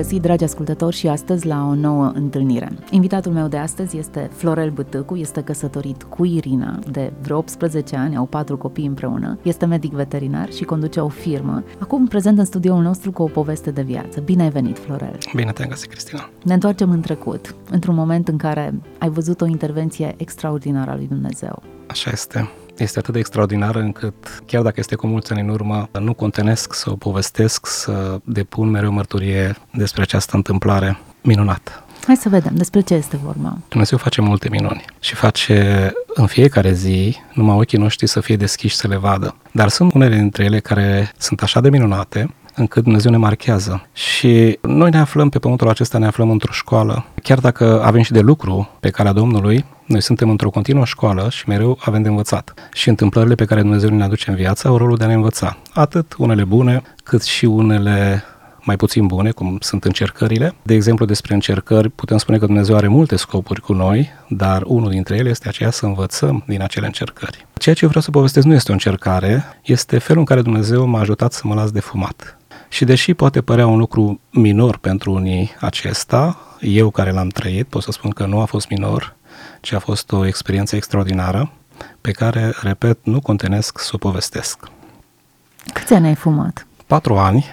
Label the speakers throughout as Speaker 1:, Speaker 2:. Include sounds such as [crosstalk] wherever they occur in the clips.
Speaker 1: Bine v-am regăsit, dragi ascultători, și astăzi la o nouă întâlnire. Invitatul meu de astăzi este Florel Bătăcu, este căsătorit cu Irina de vreo 18 ani, au patru copii împreună, este medic veterinar și conduce o firmă. Acum prezent în studioul nostru cu o poveste de viață. Bine ai venit, Florel!
Speaker 2: Bine te-am găsit, Cristina!
Speaker 1: Ne întoarcem în trecut, într-un moment în care ai văzut o intervenție extraordinară a lui Dumnezeu.
Speaker 2: Așa este este atât de extraordinară încât, chiar dacă este cu mulți ani în urmă, nu contenesc să o povestesc, să depun mereu mărturie despre această întâmplare minunată.
Speaker 1: Hai să vedem despre ce este vorba.
Speaker 2: Dumnezeu face multe minuni și face în fiecare zi numai ochii noștri să fie deschiși să le vadă. Dar sunt unele dintre ele care sunt așa de minunate încât Dumnezeu ne marchează. Și noi ne aflăm pe pământul acesta, ne aflăm într-o școală. Chiar dacă avem și de lucru pe calea Domnului, noi suntem într-o continuă școală și mereu avem de învățat. Și întâmplările pe care Dumnezeu ne aduce în viață au rolul de a ne învăța. Atât unele bune, cât și unele mai puțin bune, cum sunt încercările. De exemplu, despre încercări, putem spune că Dumnezeu are multe scopuri cu noi, dar unul dintre ele este aceea să învățăm din acele încercări. Ceea ce eu vreau să povestesc nu este o încercare, este felul în care Dumnezeu m-a ajutat să mă las de fumat. Și deși poate părea un lucru minor pentru unii acesta, eu care l-am trăit, pot să spun că nu a fost minor, ci a fost o experiență extraordinară pe care, repet, nu contenesc să o povestesc.
Speaker 1: Câți ani ai fumat?
Speaker 2: Patru ani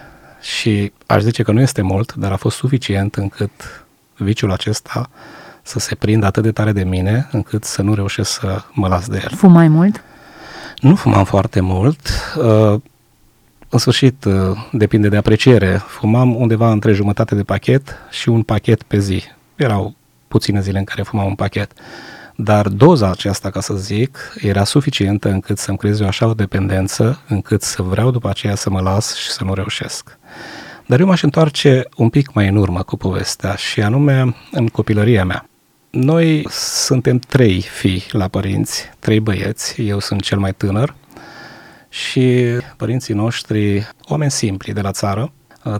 Speaker 2: și aș zice că nu este mult, dar a fost suficient încât viciul acesta să se prindă atât de tare de mine încât să nu reușesc să mă las de el.
Speaker 1: Fumai mult?
Speaker 2: Nu fumam foarte mult. Uh, în sfârșit, uh, depinde de apreciere. Fumam undeva între jumătate de pachet și un pachet pe zi. Erau puține zile în care fumam un pachet. Dar doza aceasta, ca să zic, era suficientă încât să-mi creez eu așa o dependență, încât să vreau după aceea să mă las și să nu reușesc. Dar eu m-aș întoarce un pic mai în urmă cu povestea și anume în copilăria mea. Noi suntem trei fii la părinți, trei băieți, eu sunt cel mai tânăr și părinții noștri, oameni simpli de la țară,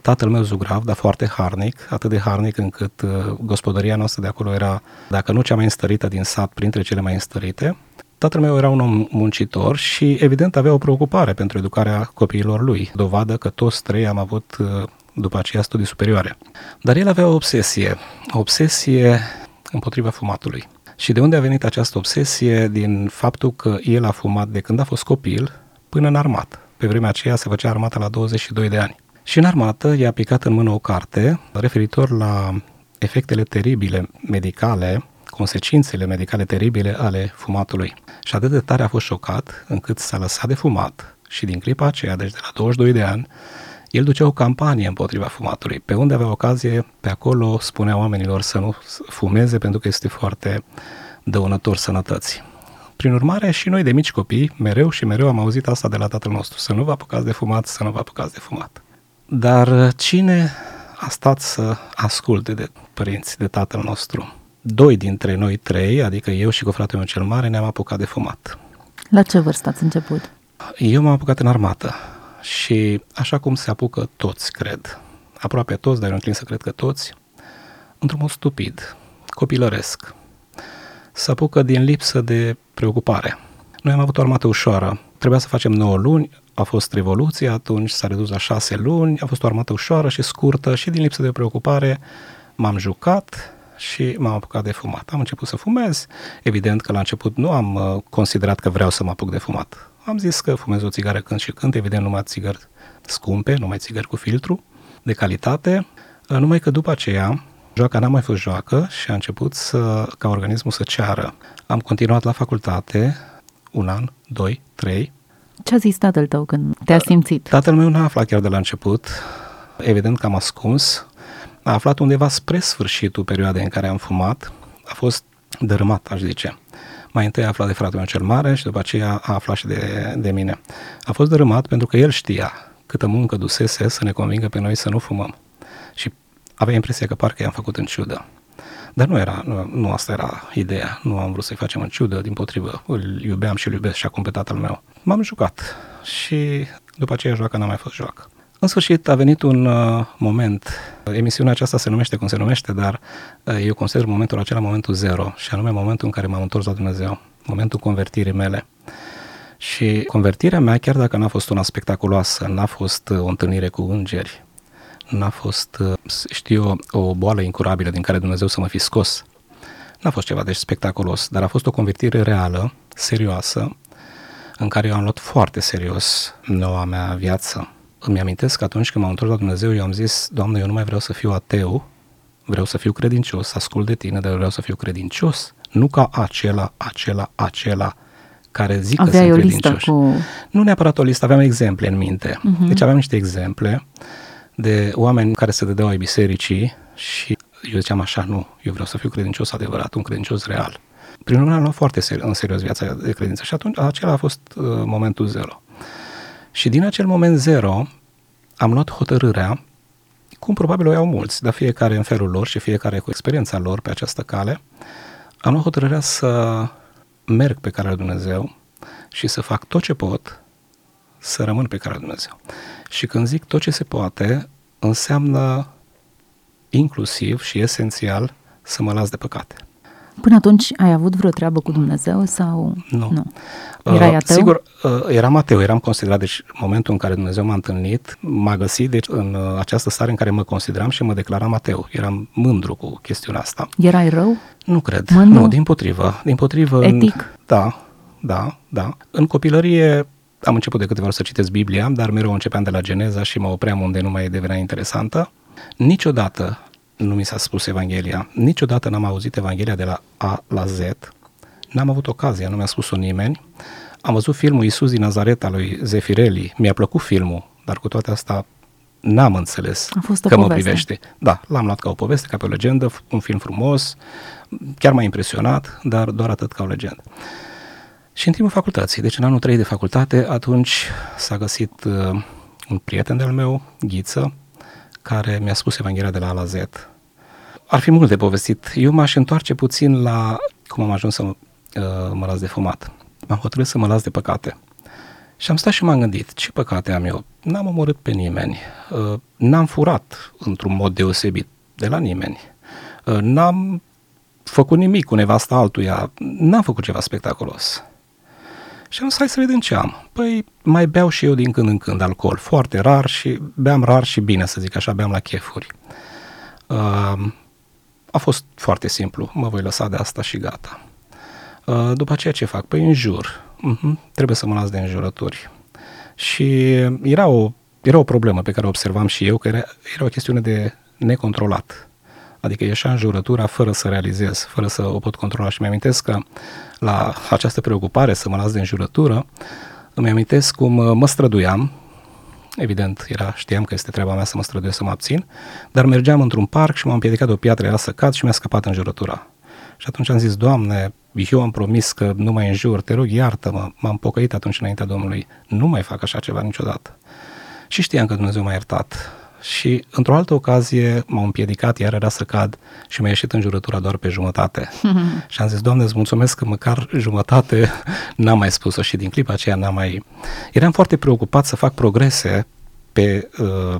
Speaker 2: tatăl meu zugrav, dar foarte harnic, atât de harnic încât uh, gospodăria noastră de acolo era, dacă nu cea mai înstărită din sat, printre cele mai înstărite. Tatăl meu era un om muncitor și evident avea o preocupare pentru educarea copiilor lui, dovadă că toți trei am avut uh, după aceea studii superioare. Dar el avea o obsesie, o obsesie împotriva fumatului. Și de unde a venit această obsesie? Din faptul că el a fumat de când a fost copil până în armat. Pe vremea aceea se făcea armata la 22 de ani. Și în armată i-a picat în mână o carte referitor la efectele teribile medicale, consecințele medicale teribile ale fumatului. Și atât de tare a fost șocat încât s-a lăsat de fumat și din clipa aceea, deci de la 22 de ani, el ducea o campanie împotriva fumatului. Pe unde avea ocazie, pe acolo spunea oamenilor să nu fumeze pentru că este foarte dăunător sănătății. Prin urmare, și noi de mici copii, mereu și mereu am auzit asta de la tatăl nostru, să nu vă apucați de fumat, să nu vă apucați de fumat. Dar cine a stat să asculte de părinți, de tatăl nostru? Doi dintre noi trei, adică eu și cu fratele meu cel mare, ne-am apucat de fumat.
Speaker 1: La ce vârstă ați început?
Speaker 2: Eu m-am apucat în armată și așa cum se apucă toți, cred, aproape toți, dar eu înclin să cred că toți, într-un mod stupid, copilăresc, se apucă din lipsă de preocupare. Noi am avut o armată ușoară, trebuia să facem 9 luni, a fost revoluție, atunci s-a redus la 6 luni, a fost o armată ușoară și scurtă și din lipsă de preocupare m-am jucat și m-am apucat de fumat. Am început să fumez, evident că la început nu am uh, considerat că vreau să mă apuc de fumat. Am zis că fumez o țigară când și când, evident numai țigări scumpe, numai țigări cu filtru, de calitate, uh, numai că după aceea joaca n-a mai fost joacă și a început să, ca organismul să ceară. Am continuat la facultate un an, doi, trei,
Speaker 1: ce a zis tatăl tău când te-a simțit?
Speaker 2: Tatăl meu n-a aflat chiar de la început. Evident că am ascuns. A aflat undeva spre sfârșitul perioadei în care am fumat. A fost dărâmat, aș zice. Mai întâi a aflat de fratele meu cel mare și după aceea a aflat și de, de mine. A fost dărâmat pentru că el știa câtă muncă dusese să ne convingă pe noi să nu fumăm. Și avea impresia că parcă i-am făcut în ciudă. Dar nu era, nu, nu asta era ideea. Nu am vrut să-i facem în ciudă, din potrivă. Îl iubeam și îl iubesc și acum pe tatăl meu. M-am jucat și după aceea joacă n-a mai fost joacă. În sfârșit a venit un uh, moment, emisiunea aceasta se numește cum se numește, dar uh, eu consider momentul acela momentul zero și anume momentul în care m-am întors la Dumnezeu, momentul convertirii mele. Și convertirea mea, chiar dacă n-a fost una spectaculoasă, n-a fost uh, o întâlnire cu îngeri, n-a fost, uh, știu eu, o boală incurabilă din care Dumnezeu să mă fi scos, n-a fost ceva deci spectaculos, dar a fost o convertire reală, serioasă, în care eu am luat foarte serios noua mea viață. Îmi amintesc că atunci când m-am întors la Dumnezeu, eu am zis, Doamne, eu nu mai vreau să fiu ateu, vreau să fiu credincios, ascult de tine, dar vreau să fiu credincios, nu ca acela, acela, acela care zic
Speaker 1: Aveai
Speaker 2: că sunt
Speaker 1: o listă
Speaker 2: credincioși.
Speaker 1: cu...
Speaker 2: Nu neapărat o listă, aveam exemple în minte. Uh-huh. Deci aveam niște exemple de oameni care se dădeau ai bisericii și eu ziceam așa, nu, eu vreau să fiu credincios adevărat, un credincios real. Prin urmare am luat foarte seri- în serios viața de credință și atunci acela a fost uh, momentul zero. Și din acel moment zero am luat hotărârea, cum probabil o iau mulți, dar fiecare în felul lor și fiecare cu experiența lor pe această cale, am luat hotărârea să merg pe calea lui Dumnezeu și să fac tot ce pot să rămân pe calea lui Dumnezeu. Și când zic tot ce se poate, înseamnă inclusiv și esențial să mă las de păcate.
Speaker 1: Până atunci ai avut vreo treabă cu Dumnezeu sau
Speaker 2: Nu.
Speaker 1: nu? Erai
Speaker 2: Uh,
Speaker 1: ateu?
Speaker 2: Sigur, uh, eram ateu, eram considerat, deci momentul în care Dumnezeu m-a întâlnit, m-a găsit deci, în uh, această stare în care mă consideram și mă declaram ateu. Eram mândru cu chestiunea asta.
Speaker 1: Erai rău?
Speaker 2: Nu cred.
Speaker 1: Mândru?
Speaker 2: Nu, din potrivă. Din potrivă.
Speaker 1: Etic?
Speaker 2: În, da, da, da. În copilărie am început de câteva ori să citesc Biblia, dar mereu începeam de la Geneza și mă opream unde nu mai devenea interesantă. Niciodată nu mi s-a spus Evanghelia, niciodată n-am auzit Evanghelia de la A la Z, n-am avut ocazia, nu mi-a spus-o nimeni. Am văzut filmul Iisus din Nazaret al lui Zefirelli, mi-a plăcut filmul, dar cu toate astea n-am înțeles
Speaker 1: A fost o
Speaker 2: că mă
Speaker 1: poveste.
Speaker 2: privește. Da, l-am luat ca o poveste, ca pe o legendă, un film frumos, chiar m-a impresionat, dar doar atât ca o legendă. Și în timpul facultății, deci în anul 3 de facultate, atunci s-a găsit uh, un prieten de-al meu, Ghiță, care mi-a spus Evanghelia de la A la Z. Ar fi mult de povestit. Eu m-aș întoarce puțin la cum am ajuns să uh, mă las de fumat. M-am hotărât să mă las de păcate. Și am stat și m-am gândit, ce păcate am eu? N-am omorât pe nimeni, uh, n-am furat într-un mod deosebit de la nimeni, uh, n-am făcut nimic cu nevasta altuia, n-am făcut ceva spectaculos. Și am zis, hai să vedem ce am. Păi mai beau și eu din când în când alcool, foarte rar și beam rar și bine, să zic așa, beam la chefuri. Uh, a fost foarte simplu, mă voi lăsa de asta și gata. Uh, după aceea ce fac? Păi înjur. Uh-huh. Trebuie să mă las de înjurături. Și era o, era o problemă pe care o observam și eu, că era, era o chestiune de necontrolat. Adică ieșea în jurătura fără să realizez, fără să o pot controla. Și mi-amintesc că la această preocupare să mă las de înjurătură, îmi amintesc cum uh, mă străduiam, evident, era, știam că este treaba mea să mă străduiesc să mă abțin, dar mergeam într-un parc și m-am împiedicat de o piatră, era să cad și mi-a scăpat înjurătura. Și atunci am zis, Doamne, eu am promis că nu mai înjur, te rog, iartă-mă. M-am pocăit atunci înaintea Domnului. Nu mai fac așa ceva niciodată. Și știam că Dumnezeu m-a iertat. Și într-o altă ocazie m-am împiedicat, iar era să cad și mi-a ieșit înjurătura doar pe jumătate. [laughs] și am zis, Doamne, îți mulțumesc că măcar jumătate [laughs] n-am mai spus-o și din clipa aceea n-am mai... Eram foarte preocupat să fac progrese pe uh,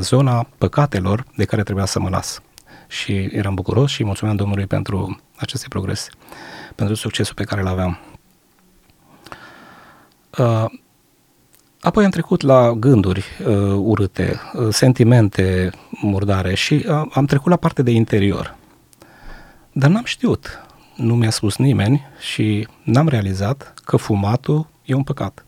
Speaker 2: zona păcatelor de care trebuia să mă las. Și eram bucuros și mulțumeam Domnului pentru aceste progrese, pentru succesul pe care îl aveam. Uh, apoi am trecut la gânduri uh, urâte, uh, sentimente murdare și uh, am trecut la partea de interior. Dar n-am știut, nu mi-a spus nimeni și n-am realizat că fumatul e un păcat.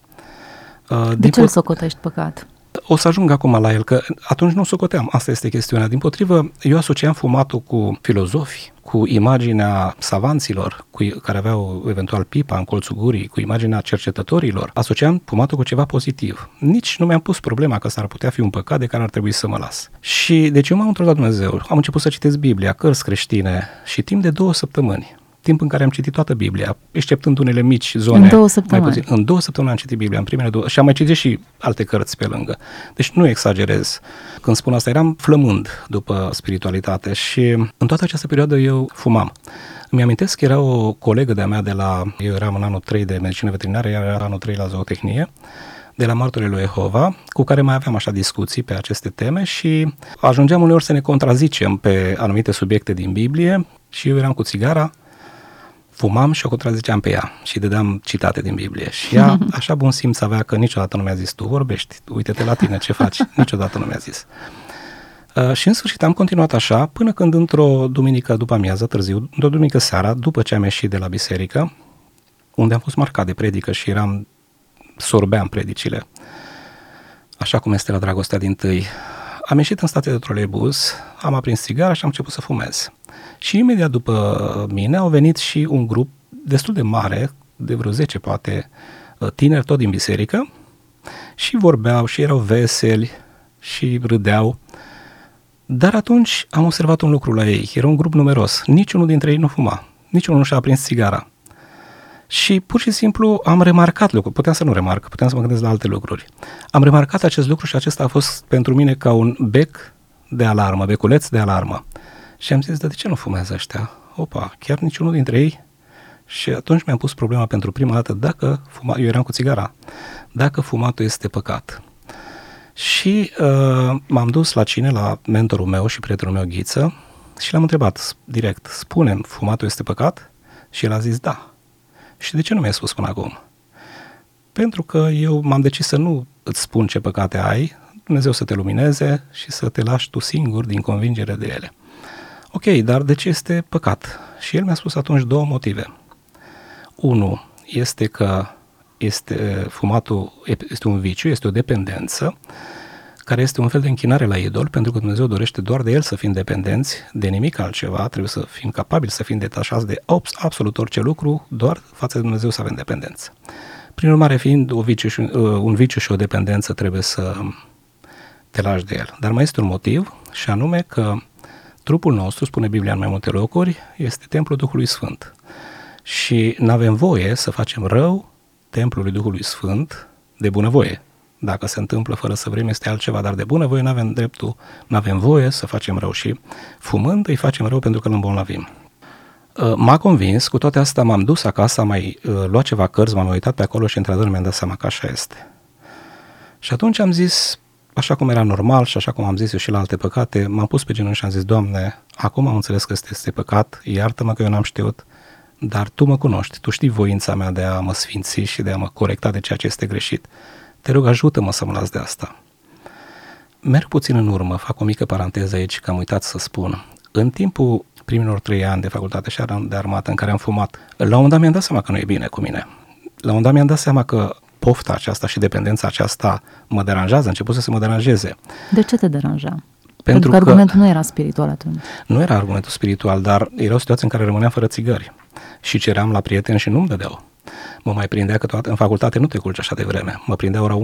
Speaker 2: Uh,
Speaker 1: De
Speaker 2: din
Speaker 1: ce îl
Speaker 2: pot-
Speaker 1: socotești păcat?
Speaker 2: o să ajung acum la el, că atunci nu o socoteam. Asta este chestiunea. Din potrivă, eu asociam fumatul cu filozofi, cu imaginea savanților, cu, care aveau eventual pipa în colțul gurii, cu imaginea cercetătorilor. Asociam fumatul cu ceva pozitiv. Nici nu mi-am pus problema că s-ar putea fi un păcat de care ar trebui să mă las. Și deci eu m-am întors la Dumnezeu. Am început să citesc Biblia, cărți creștine și timp de două săptămâni timp în care am citit toată Biblia, exceptând unele mici zone.
Speaker 1: În două săptămâni.
Speaker 2: Mai puțin. În două săptămâni am citit Biblia, în primele două, și am mai citit și alte cărți pe lângă. Deci nu exagerez. Când spun asta, eram flămând după spiritualitate și în toată această perioadă eu fumam. Îmi amintesc că era o colegă de-a mea de la, eu eram în anul 3 de medicină veterinară, ea era anul 3 la zootehnie, de la martorii lui Jehova, cu care mai aveam așa discuții pe aceste teme și ajungeam uneori să ne contrazicem pe anumite subiecte din Biblie și eu eram cu țigara, fumam și o contraziceam pe ea și dădeam citate din Biblie. Și ea, [laughs] așa bun simț avea că niciodată nu mi-a zis, tu vorbești, uite-te la tine, ce faci? [laughs] Niciodată nu mi-a zis. Uh, și în sfârșit am continuat așa până când într-o duminică după amiază târziu, într-o duminică seara, după ce am ieșit de la biserică, unde am fost marcat de predică și eram, sorbeam predicile, așa cum este la dragostea din tâi, am ieșit în stație de troleibuz, am aprins țigara și am început să fumez. Și imediat după mine au venit și un grup destul de mare, de vreo 10 poate, uh, tineri tot din biserică, și vorbeau și erau veseli și râdeau. Dar atunci am observat un lucru la ei. Era un grup numeros. Niciunul dintre ei nu fuma. Niciunul nu și-a aprins țigara. Și pur și simplu am remarcat lucrul. Puteam să nu remarc, puteam să mă gândesc la alte lucruri. Am remarcat acest lucru și acesta a fost pentru mine ca un bec de alarmă, beculeț de alarmă. Și am zis, dar de ce nu fumează ăștia? Opa, chiar niciunul dintre ei? Și atunci mi-am pus problema pentru prima dată dacă fuma, eu eram cu țigara, dacă fumatul este păcat. Și uh, m-am dus la cine, la mentorul meu și prietenul meu Ghiță și l-am întrebat direct, spune fumatul este păcat? Și el a zis da. Și de ce nu mi-ai spus până acum? Pentru că eu m-am decis să nu îți spun ce păcate ai, Dumnezeu să te lumineze și să te lași tu singur din convingere de ele. Ok, dar de ce este păcat? Și el mi-a spus atunci două motive. Unu este că este fumatul este un viciu, este o dependență care este un fel de închinare la idol, pentru că Dumnezeu dorește doar de el să fim dependenți, de nimic altceva, trebuie să fim capabili să fim detașați de absolut orice lucru, doar față de Dumnezeu să avem dependență. Prin urmare, fiind o viciu și, uh, un viciu și o dependență, trebuie să te lași de el. Dar mai este un motiv, și anume că trupul nostru, spune Biblia în mai multe locuri, este templul Duhului Sfânt. Și nu avem voie să facem rău templului Duhului Sfânt de bunăvoie. Dacă se întâmplă fără să vrem este altceva, dar de bunăvoie nu avem dreptul, nu avem voie să facem rău și fumând îi facem rău pentru că îl îmbolnăvim. Uh, m-a convins, cu toate astea m-am dus acasă, am mai uh, luat ceva cărți, m-am uitat pe acolo și într-adevăr mi-am dat seama că așa este. Și atunci am zis, așa cum era normal și așa cum am zis eu și la alte păcate, m-am pus pe genunchi și am zis, Doamne, acum am înțeles că este, este păcat, iartă-mă că eu n-am știut, dar Tu mă cunoști, Tu știi voința mea de a mă sfinți și de a mă corecta de ceea ce este greșit. Te rog, ajută-mă să mă las de asta. Merg puțin în urmă, fac o mică paranteză aici, că am uitat să spun. În timpul primilor trei ani de facultate și de armată în care am fumat, la un moment dat mi-am dat seama că nu e bine cu mine. La un moment dat mi-am dat seama că pofta aceasta și dependența aceasta mă deranjează, început să se mă deranjeze.
Speaker 1: De ce te deranja? Pentru, Pentru că, că argumentul nu era spiritual atunci.
Speaker 2: Nu era argumentul spiritual, dar era o situație în care rămâneam fără țigări și ceream la prieteni și nu-mi dădeau. Mă mai prindea că toată, în facultate nu te culci așa de vreme. Mă prindea ora 11-12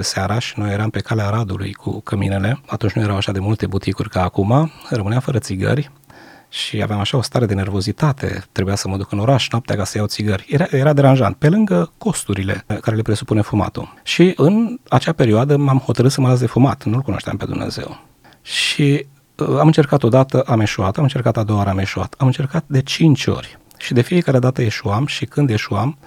Speaker 2: seara și noi eram pe calea Radului cu căminele. Atunci nu erau așa de multe buticuri ca acum. Rămâneam fără țigări și aveam așa o stare de nervozitate. Trebuia să mă duc în oraș noaptea ca să iau țigări. Era, era deranjant, pe lângă costurile care le presupune fumatul. Și în acea perioadă m-am hotărât să mă las de fumat. Nu-L cunoșteam pe Dumnezeu. Și uh, am încercat o dată, am eșuat, am încercat a doua oară, am eșuat. Am încercat de cinci ori. Și de fiecare dată eșuam și când eșuam,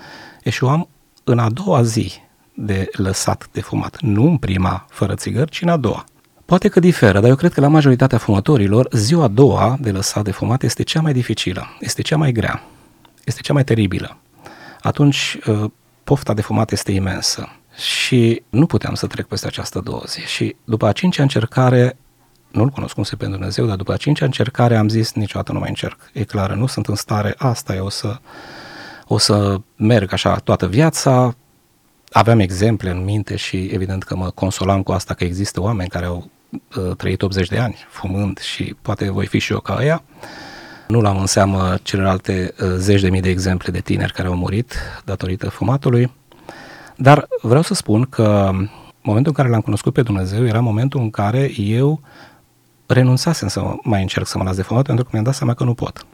Speaker 2: eșuam în a doua zi de lăsat de fumat. Nu în prima fără țigări, ci în a doua. Poate că diferă, dar eu cred că la majoritatea fumătorilor, ziua a doua de lăsat de fumat este cea mai dificilă, este cea mai grea, este cea mai teribilă. Atunci, ă, pofta de fumat este imensă și nu puteam să trec peste această două zi. Și după a cincea încercare, nu-L cunosc cum se pe Dumnezeu, dar după a cincea încercare am zis niciodată nu mai încerc. E clar, nu sunt în stare, asta e, o să, o să merg așa toată viața. Aveam exemple în minte și evident că mă consolam cu asta că există oameni care au uh, trăit 80 de ani fumând și poate voi fi și eu ca ea. Nu l-am în seamă celelalte uh, zeci de mii de exemple de tineri care au murit datorită fumatului. Dar vreau să spun că momentul în care l-am cunoscut pe Dumnezeu era momentul în care eu renunțasem să mai încerc să mă las de fumat pentru că mi-am dat seama că nu pot.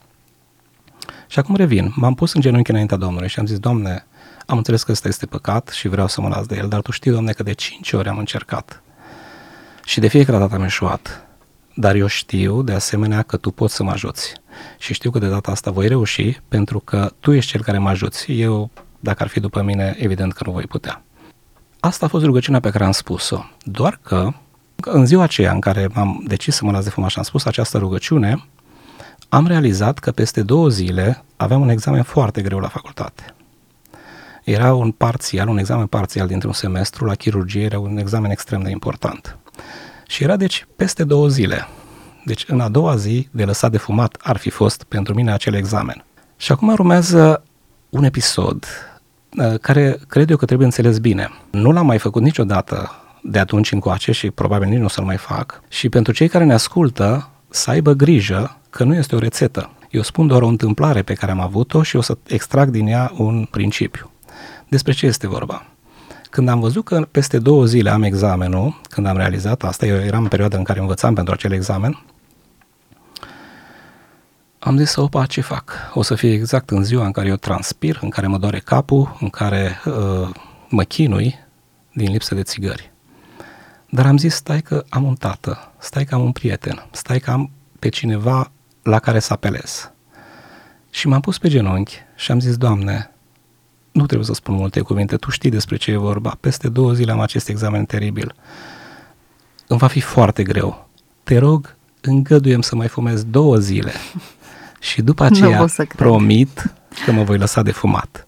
Speaker 2: Și acum revin, m-am pus în genunchi înaintea Domnului și am zis, Doamne, am înțeles că ăsta este păcat și vreau să mă las de el, dar Tu știi, Doamne, că de cinci ori am încercat și de fiecare dată am eșuat. Dar eu știu, de asemenea, că Tu poți să mă ajuți. Și știu că de data asta voi reuși, pentru că Tu ești Cel care mă ajuți. Eu, dacă ar fi după mine, evident că nu voi putea. Asta a fost rugăciunea pe care am spus-o. Doar că în ziua aceea în care m-am decis să mă las de fumat și am spus această rugăciune, am realizat că peste două zile aveam un examen foarte greu la facultate. Era un parțial, un examen parțial dintr-un semestru, la chirurgie era un examen extrem de important. Și era deci peste două zile. Deci în a doua zi de lăsat de fumat ar fi fost pentru mine acel examen. Și acum urmează un episod uh, care cred eu că trebuie înțeles bine. Nu l-am mai făcut niciodată de atunci încoace și probabil nici nu o să-l mai fac. Și pentru cei care ne ascultă, să aibă grijă că nu este o rețetă. Eu spun doar o întâmplare pe care am avut-o și o să extrag din ea un principiu. Despre ce este vorba? Când am văzut că peste două zile am examenul, când am realizat asta, eu eram în perioada în care învățam pentru acel examen, am zis, opa, ce fac? O să fie exact în ziua în care eu transpir, în care mă doare capul, în care uh, mă chinui din lipsă de țigări. Dar am zis, stai că am un tată, stai că am un prieten, stai că am pe cineva la care să apelez. Și m-am pus pe genunchi și am zis, Doamne, nu trebuie să spun multe cuvinte, tu știi despre ce e vorba. Peste două zile am acest examen teribil. Îmi va fi foarte greu. Te rog, îngăduiem să mai fumez două zile și după aceea promit că mă voi lăsa de fumat.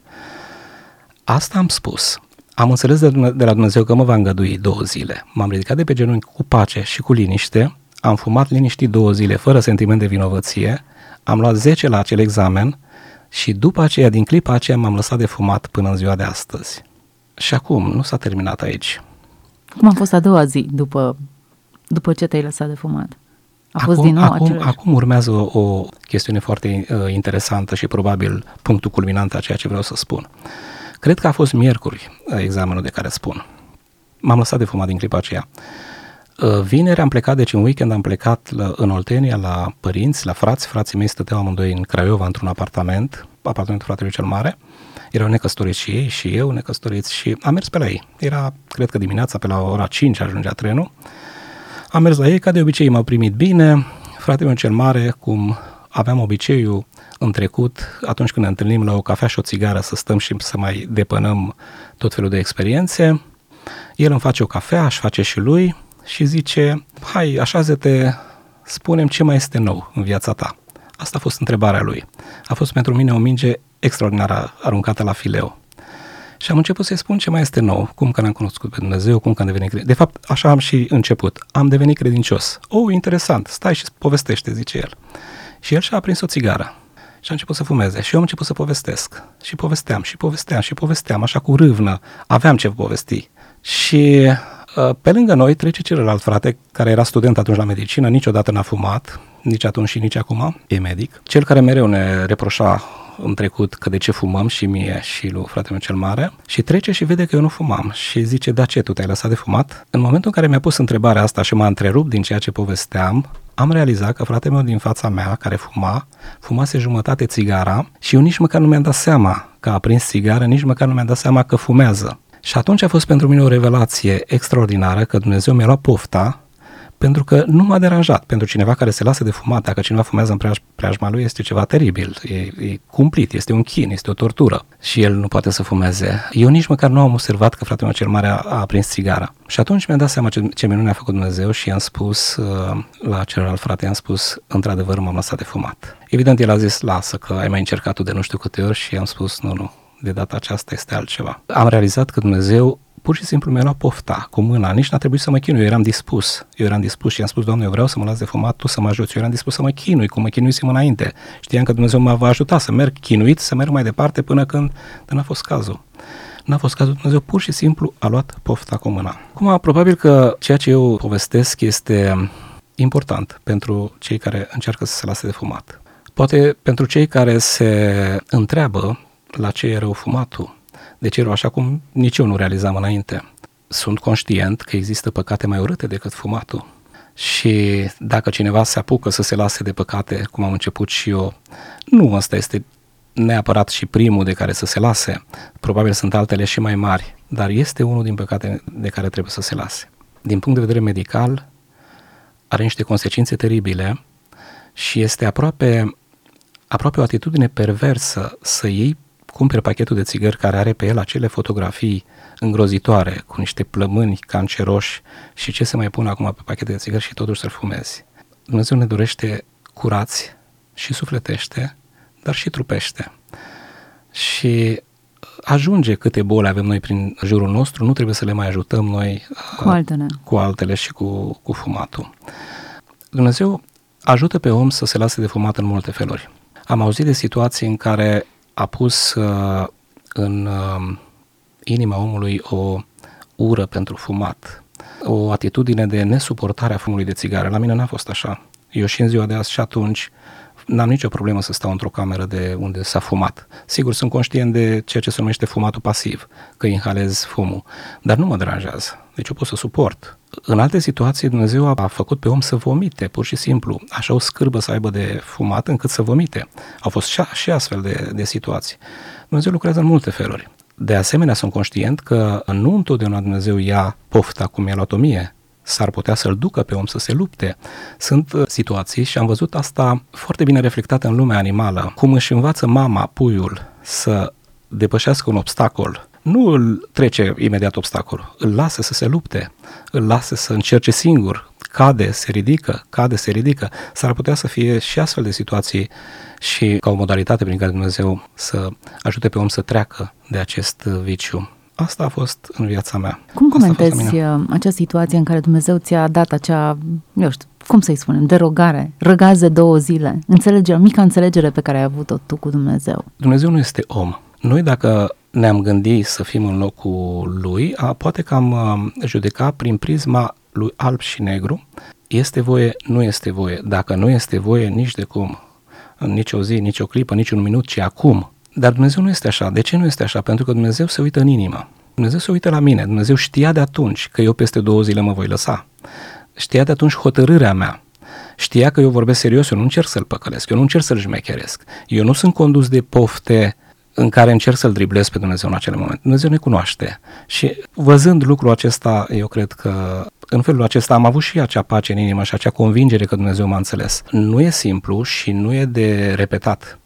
Speaker 2: Asta am spus. Am înțeles de, de la Dumnezeu că mă va îngădui două zile. M-am ridicat de pe genunchi cu pace și cu liniște, am fumat liniștit două zile fără sentiment de vinovăție, am luat 10 la acel examen și după aceea, din clipa aceea, m-am lăsat de fumat până în ziua de astăzi. Și acum, nu s-a terminat aici.
Speaker 1: Cum a fost a doua zi după, după ce te-ai lăsat de fumat? A
Speaker 2: acum,
Speaker 1: fost din nou
Speaker 2: acum,
Speaker 1: același?
Speaker 2: acum urmează o, o chestiune foarte uh, interesantă și probabil punctul culminant a ceea ce vreau să spun. Cred că a fost miercuri uh, examenul de care spun. M-am lăsat de fumat din clipa aceea. Uh, vineri am plecat, deci în weekend am plecat la, în Oltenia la părinți, la frați. Frații mei stăteau amândoi în Craiova într-un apartament, apartamentul fratelui cel mare. Erau necăsătoriți și ei și eu necăsătoriți și am mers pe la ei. Era, cred că dimineața, pe la ora 5 ajungea trenul. Am mers la ei, ca de obicei m-au primit bine. Fratele meu cel mare, cum aveam obiceiul în trecut, atunci când ne întâlnim la o cafea și o țigară, să stăm și să mai depănăm tot felul de experiențe. El îmi face o cafea, aș face și lui și zice, hai, așează-te, spunem ce mai este nou în viața ta. Asta a fost întrebarea lui. A fost pentru mine o minge extraordinară aruncată la fileu. Și am început să-i spun ce mai este nou, cum că n-am cunoscut pe Dumnezeu, cum că am devenit credincios. De fapt, așa am și început. Am devenit credincios. Oh, interesant, stai și povestește, zice el. Și el și-a aprins o țigară și a început să fumeze. Și eu am început să povestesc. Și povesteam, și povesteam, și povesteam, așa cu râvnă. Aveam ce povesti. Și uh, pe lângă noi trece celălalt frate, care era student atunci la medicină, niciodată n-a fumat, nici atunci și nici acum, e medic. Cel care mereu ne reproșa în trecut că de ce fumăm și mie și lui fratele meu cel mare și trece și vede că eu nu fumam și zice, da ce, tu te-ai lăsat de fumat? În momentul în care mi-a pus întrebarea asta și m-a întrerupt din ceea ce povesteam, am realizat că fratele meu din fața mea, care fuma, fumase jumătate țigara și eu nici măcar nu mi-am dat seama că a prins țigară, nici măcar nu mi-am dat seama că fumează. Și atunci a fost pentru mine o revelație extraordinară că Dumnezeu mi-a luat pofta pentru că nu m-a deranjat. Pentru cineva care se lasă de fumat, dacă cineva fumează în preaj- preajma lui, este ceva teribil, e, e cumplit, este un chin, este o tortură și el nu poate să fumeze. Eu nici măcar nu am observat că fratele meu cel mare a, a aprins țigara. Și atunci mi-am dat seama ce, ce minune a făcut Dumnezeu și i-am spus uh, la celălalt frate, i-am spus, într-adevăr m-am lăsat de fumat. Evident, el a zis, lasă că ai mai încercat de nu știu câte ori și i-am spus, nu, nu, de data aceasta este altceva. Am realizat că Dumnezeu pur și simplu mi-a luat pofta cu mâna, nici n-a trebuit să mă chinui, eu eram dispus. Eu eram dispus și i-am spus, Doamne, eu vreau să mă las de fumat, Tu să mă ajuți. Eu eram dispus să mă chinui, cum mă chinuisem înainte. Știam că Dumnezeu mă va ajuta să merg chinuit, să merg mai departe până când n-a fost cazul. N-a fost cazul, Dumnezeu pur și simplu a luat pofta cu mâna. Acum, probabil că ceea ce eu povestesc este important pentru cei care încearcă să se lase de fumat. Poate pentru cei care se întreabă la ce e rău fumatul, de ce așa cum nici eu nu realizam înainte. Sunt conștient că există păcate mai urâte decât fumatul. Și dacă cineva se apucă să se lase de păcate, cum am început și eu, nu asta este neapărat și primul de care să se lase, probabil sunt altele și mai mari, dar este unul din păcate de care trebuie să se lase. Din punct de vedere medical, are niște consecințe teribile și este aproape, aproape o atitudine perversă să iei, cumperi pachetul de țigări care are pe el acele fotografii îngrozitoare, cu niște plămâni canceroși și ce se mai pune acum pe pachete de țigări și totuși să-l fumezi. Dumnezeu ne dorește curați și sufletește, dar și trupește. Și ajunge câte boli avem noi prin jurul nostru, nu trebuie să le mai ajutăm noi
Speaker 1: cu altele,
Speaker 2: cu altele și cu, cu fumatul. Dumnezeu ajută pe om să se lase de fumat în multe feluri. Am auzit de situații în care a pus uh, în uh, inima omului o ură pentru fumat, o atitudine de nesuportare a fumului de țigară. La mine n-a fost așa. Eu și în ziua de azi și atunci n-am nicio problemă să stau într-o cameră de unde s-a fumat. Sigur, sunt conștient de ceea ce se numește fumatul pasiv, că inhalez fumul, dar nu mă deranjează. Deci eu pot să suport. În alte situații, Dumnezeu a făcut pe om să vomite, pur și simplu. Așa o scârbă să aibă de fumat încât să vomite. Au fost și, și astfel de, de situații. Dumnezeu lucrează în multe feluri. De asemenea, sunt conștient că nu întotdeauna Dumnezeu ia pofta cum i-a luat o mie, s-ar putea să-l ducă pe om să se lupte. Sunt uh, situații și am văzut asta foarte bine reflectat în lumea animală, cum își învață mama puiul să depășească un obstacol, nu îl trece imediat obstacolul, îl lasă să se lupte, îl lasă să încerce singur, cade, se ridică, cade, se ridică. S-ar putea să fie și astfel de situații și ca o modalitate prin care Dumnezeu să ajute pe om să treacă de acest viciu. Asta a fost în viața mea.
Speaker 1: Cum comentezi uh, acea situație în care Dumnezeu ți-a dat acea, eu știu, cum să-i spunem, derogare, răgaze două zile, înțelegere, mica înțelegere pe care ai avut-o tu cu Dumnezeu?
Speaker 2: Dumnezeu nu este om. Noi dacă ne-am gândit să fim în locul lui, a, poate că am uh, judecat prin prisma lui alb și negru, este voie, nu este voie. Dacă nu este voie, nici de cum, în nicio zi, nici o clipă, nici un minut, ci acum, dar Dumnezeu nu este așa. De ce nu este așa? Pentru că Dumnezeu se uită în inimă. Dumnezeu se uită la mine. Dumnezeu știa de atunci că eu peste două zile mă voi lăsa. Știa de atunci hotărârea mea. Știa că eu vorbesc serios, eu nu încerc să-l păcălesc, eu nu încerc să-l jmecheresc. Eu nu sunt condus de pofte în care încerc să-l driblez pe Dumnezeu în acele momente. Dumnezeu ne cunoaște. Și văzând lucrul acesta, eu cred că în felul acesta am avut și acea pace în inimă și acea convingere că Dumnezeu m-a înțeles. Nu e simplu și nu e de repetat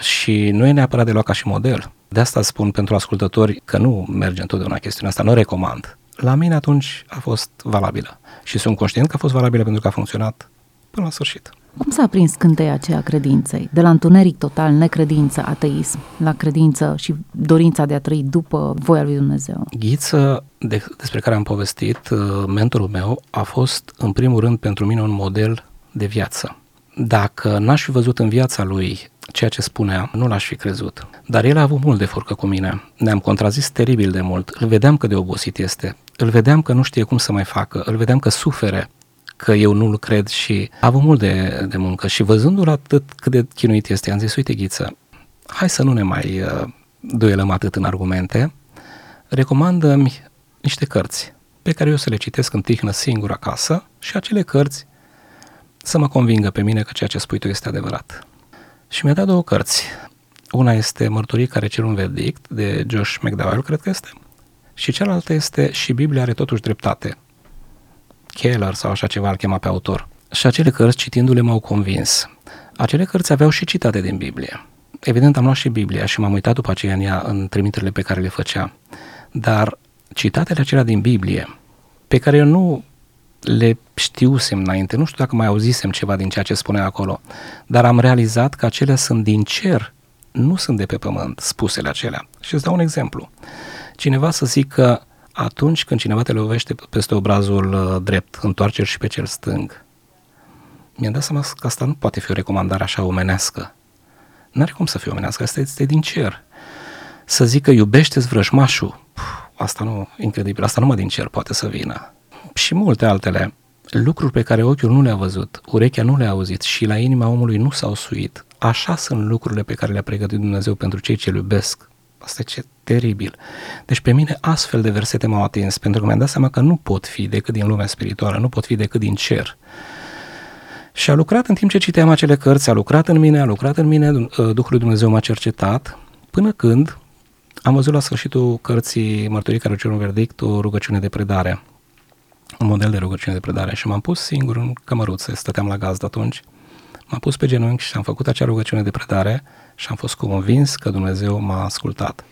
Speaker 2: și nu e neapărat de luat ca și model. De asta spun pentru ascultători că nu merge întotdeauna chestiunea asta, nu recomand. La mine atunci a fost valabilă și sunt conștient că a fost valabilă pentru că a funcționat până la sfârșit.
Speaker 1: Cum s-a prins scânteia aceea credinței? De la întuneric total, necredință, ateism, la credință și dorința de a trăi după voia lui Dumnezeu?
Speaker 2: Ghiță, de, despre care am povestit, uh, mentorul meu, a fost în primul rând pentru mine un model de viață. Dacă n-aș fi văzut în viața lui ceea ce spunea, nu l-aș fi crezut. Dar el a avut mult de furcă cu mine. Ne-am contrazis teribil de mult. Îl vedeam că de obosit este. Îl vedeam că nu știe cum să mai facă. Îl vedeam că sufere că eu nu-l cred și a avut mult de, de muncă și văzându-l atât cât de chinuit este, am zis, uite Ghiță, hai să nu ne mai uh, duelăm atât în argumente, recomandă-mi niște cărți pe care eu să le citesc în tihnă singur acasă și acele cărți să mă convingă pe mine că ceea ce spui tu este adevărat. Și mi-a dat două cărți. Una este Mărturii care cer un verdict, de Josh McDowell, cred că este. Și cealaltă este Și Biblia are totuși dreptate. Keller sau așa ceva îl chema pe autor. Și acele cărți, citindu-le, m-au convins. Acele cărți aveau și citate din Biblie. Evident, am luat și Biblia și m-am uitat după aceea în ea, în trimiterile pe care le făcea. Dar citatele acelea din Biblie, pe care eu nu le știusem înainte, nu știu dacă mai auzisem ceva din ceea ce spunea acolo, dar am realizat că acelea sunt din cer, nu sunt de pe pământ, spusele acelea. Și îți dau un exemplu. Cineva să zică, atunci când cineva te lovește peste obrazul uh, drept, întoarce și pe cel stâng, mi-am dat seama că asta nu poate fi o recomandare așa omenească. N-are cum să fie omenească, asta este din cer. Să zică iubește-ți vrăjmașul, asta nu, incredibil, asta numai din cer poate să vină și multe altele. Lucruri pe care ochiul nu le-a văzut, urechea nu le-a auzit și la inima omului nu s-au suit. Așa sunt lucrurile pe care le-a pregătit Dumnezeu pentru cei ce îl iubesc. Asta e ce teribil. Deci pe mine astfel de versete m-au atins, pentru că mi-am dat seama că nu pot fi decât din lumea spirituală, nu pot fi decât din cer. Și a lucrat în timp ce citeam acele cărți, a lucrat în mine, a lucrat în mine, uh, Duhul lui Dumnezeu m-a cercetat, până când am văzut la sfârșitul cărții Mărturii care cer un verdict o rugăciune de predare, un model de rugăciune de predare și m-am pus singur în cămăruță, stăteam la gazd atunci, m-am pus pe genunchi și am făcut acea rugăciune de predare și am fost convins că Dumnezeu m-a ascultat.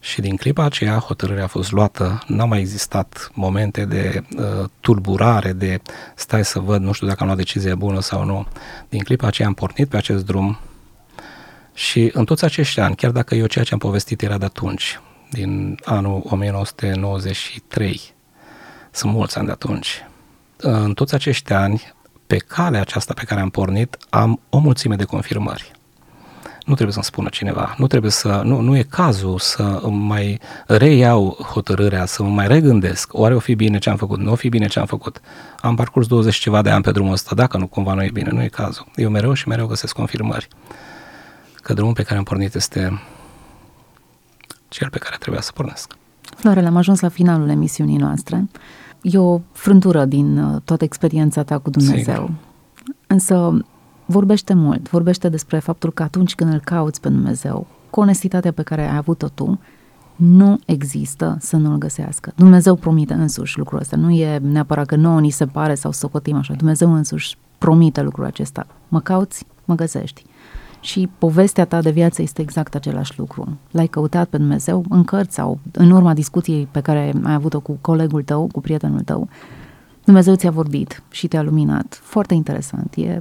Speaker 2: Și din clipa aceea hotărârea a fost luată, n-a mai existat momente de uh, tulburare, de stai să văd, nu știu dacă am luat decizia bună sau nu. Din clipa aceea am pornit pe acest drum și în toți acești ani, chiar dacă eu ceea ce am povestit era de atunci, din anul 1993, sunt mulți ani de atunci, în toți acești ani, pe calea aceasta pe care am pornit, am o mulțime de confirmări nu trebuie să-mi spună cineva, nu trebuie să, nu, nu e cazul să mai reiau hotărârea, să mă mai regândesc, oare o fi bine ce am făcut, nu o fi bine ce am făcut. Am parcurs 20 ceva de ani pe drumul ăsta, dacă nu cumva nu e bine, nu e cazul. Eu mereu și mereu găsesc confirmări că drumul pe care am pornit este cel pe care trebuia să pornesc.
Speaker 1: Florel, am ajuns la finalul emisiunii noastre. E o frântură din uh, toată experiența ta cu Dumnezeu. Sigur. Însă vorbește mult, vorbește despre faptul că atunci când îl cauți pe Dumnezeu, cu onestitatea pe care ai avut-o tu, nu există să nu-l găsească. Dumnezeu promite însuși lucrul ăsta. Nu e neapărat că nouă ni se pare sau socotim așa. Dumnezeu însuși promite lucrul acesta. Mă cauți, mă găsești. Și povestea ta de viață este exact același lucru. L-ai căutat pe Dumnezeu în cărți sau în urma discuției pe care ai avut-o cu colegul tău, cu prietenul tău. Dumnezeu ți-a vorbit și te-a luminat. Foarte interesant. E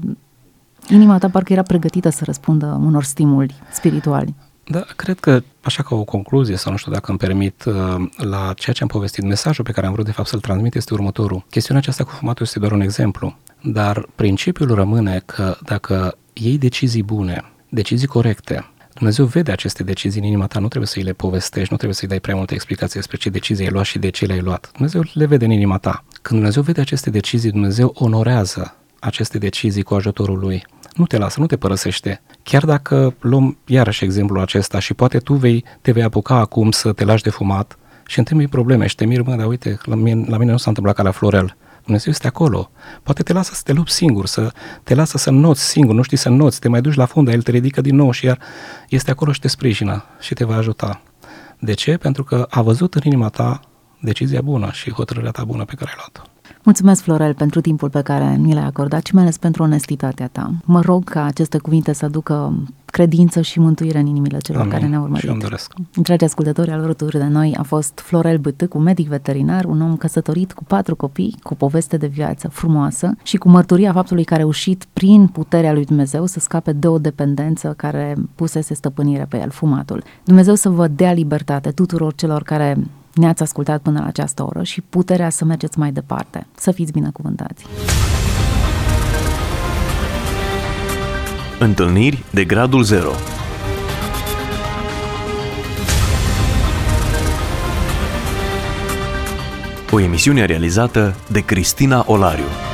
Speaker 1: Inima ta parcă era pregătită să răspundă unor stimuli spirituali.
Speaker 2: Da, cred că, așa ca o concluzie, sau nu știu dacă îmi permit, uh, la ceea ce am povestit, mesajul pe care am vrut de fapt să-l transmit este următorul. Chestiunea aceasta cu fumatul este doar un exemplu, dar principiul rămâne că dacă iei decizii bune, decizii corecte, Dumnezeu vede aceste decizii în inima ta, nu trebuie să îi le povestești, nu trebuie să-i dai prea multe explicații despre ce decizii ai luat și de ce le-ai luat. Dumnezeu le vede în inima ta. Când Dumnezeu vede aceste decizii, Dumnezeu onorează aceste decizii cu ajutorul lui. Nu te lasă, nu te părăsește. Chiar dacă luăm iarăși exemplul acesta și poate tu vei, te vei apuca acum să te lași de fumat și întâmpli probleme și te miri, mă, dar uite, la mine, la mine nu s-a întâmplat ca la Florel. Dumnezeu este acolo. Poate te lasă să te lupți singur, să te lasă să noți singur, nu știi să noți, te mai duci la fund, El te ridică din nou și iar este acolo și te sprijină și te va ajuta. De ce? Pentru că a văzut în inima ta decizia bună și hotărârea ta bună pe care ai luat-o.
Speaker 1: Mulțumesc, Florel, pentru timpul pe care mi l-ai acordat și mai ales pentru onestitatea ta. Mă rog ca aceste cuvinte să aducă credință și mântuire în inimile celor Amin. care ne-au urmărit. Și
Speaker 2: eu doresc.
Speaker 1: Dragi ascultători, alături de noi a fost Florel Bătâcu, medic veterinar, un om căsătorit cu patru copii, cu poveste de viață frumoasă și cu mărturia faptului că a reușit prin puterea lui Dumnezeu să scape de o dependență care pusese stăpânire pe el, fumatul. Dumnezeu să vă dea libertate tuturor celor care ne-ați ascultat până la această oră și puterea să mergeți mai departe. Să fiți binecuvântați!
Speaker 3: Întâlniri de gradul 0 O emisiune realizată de Cristina Olariu.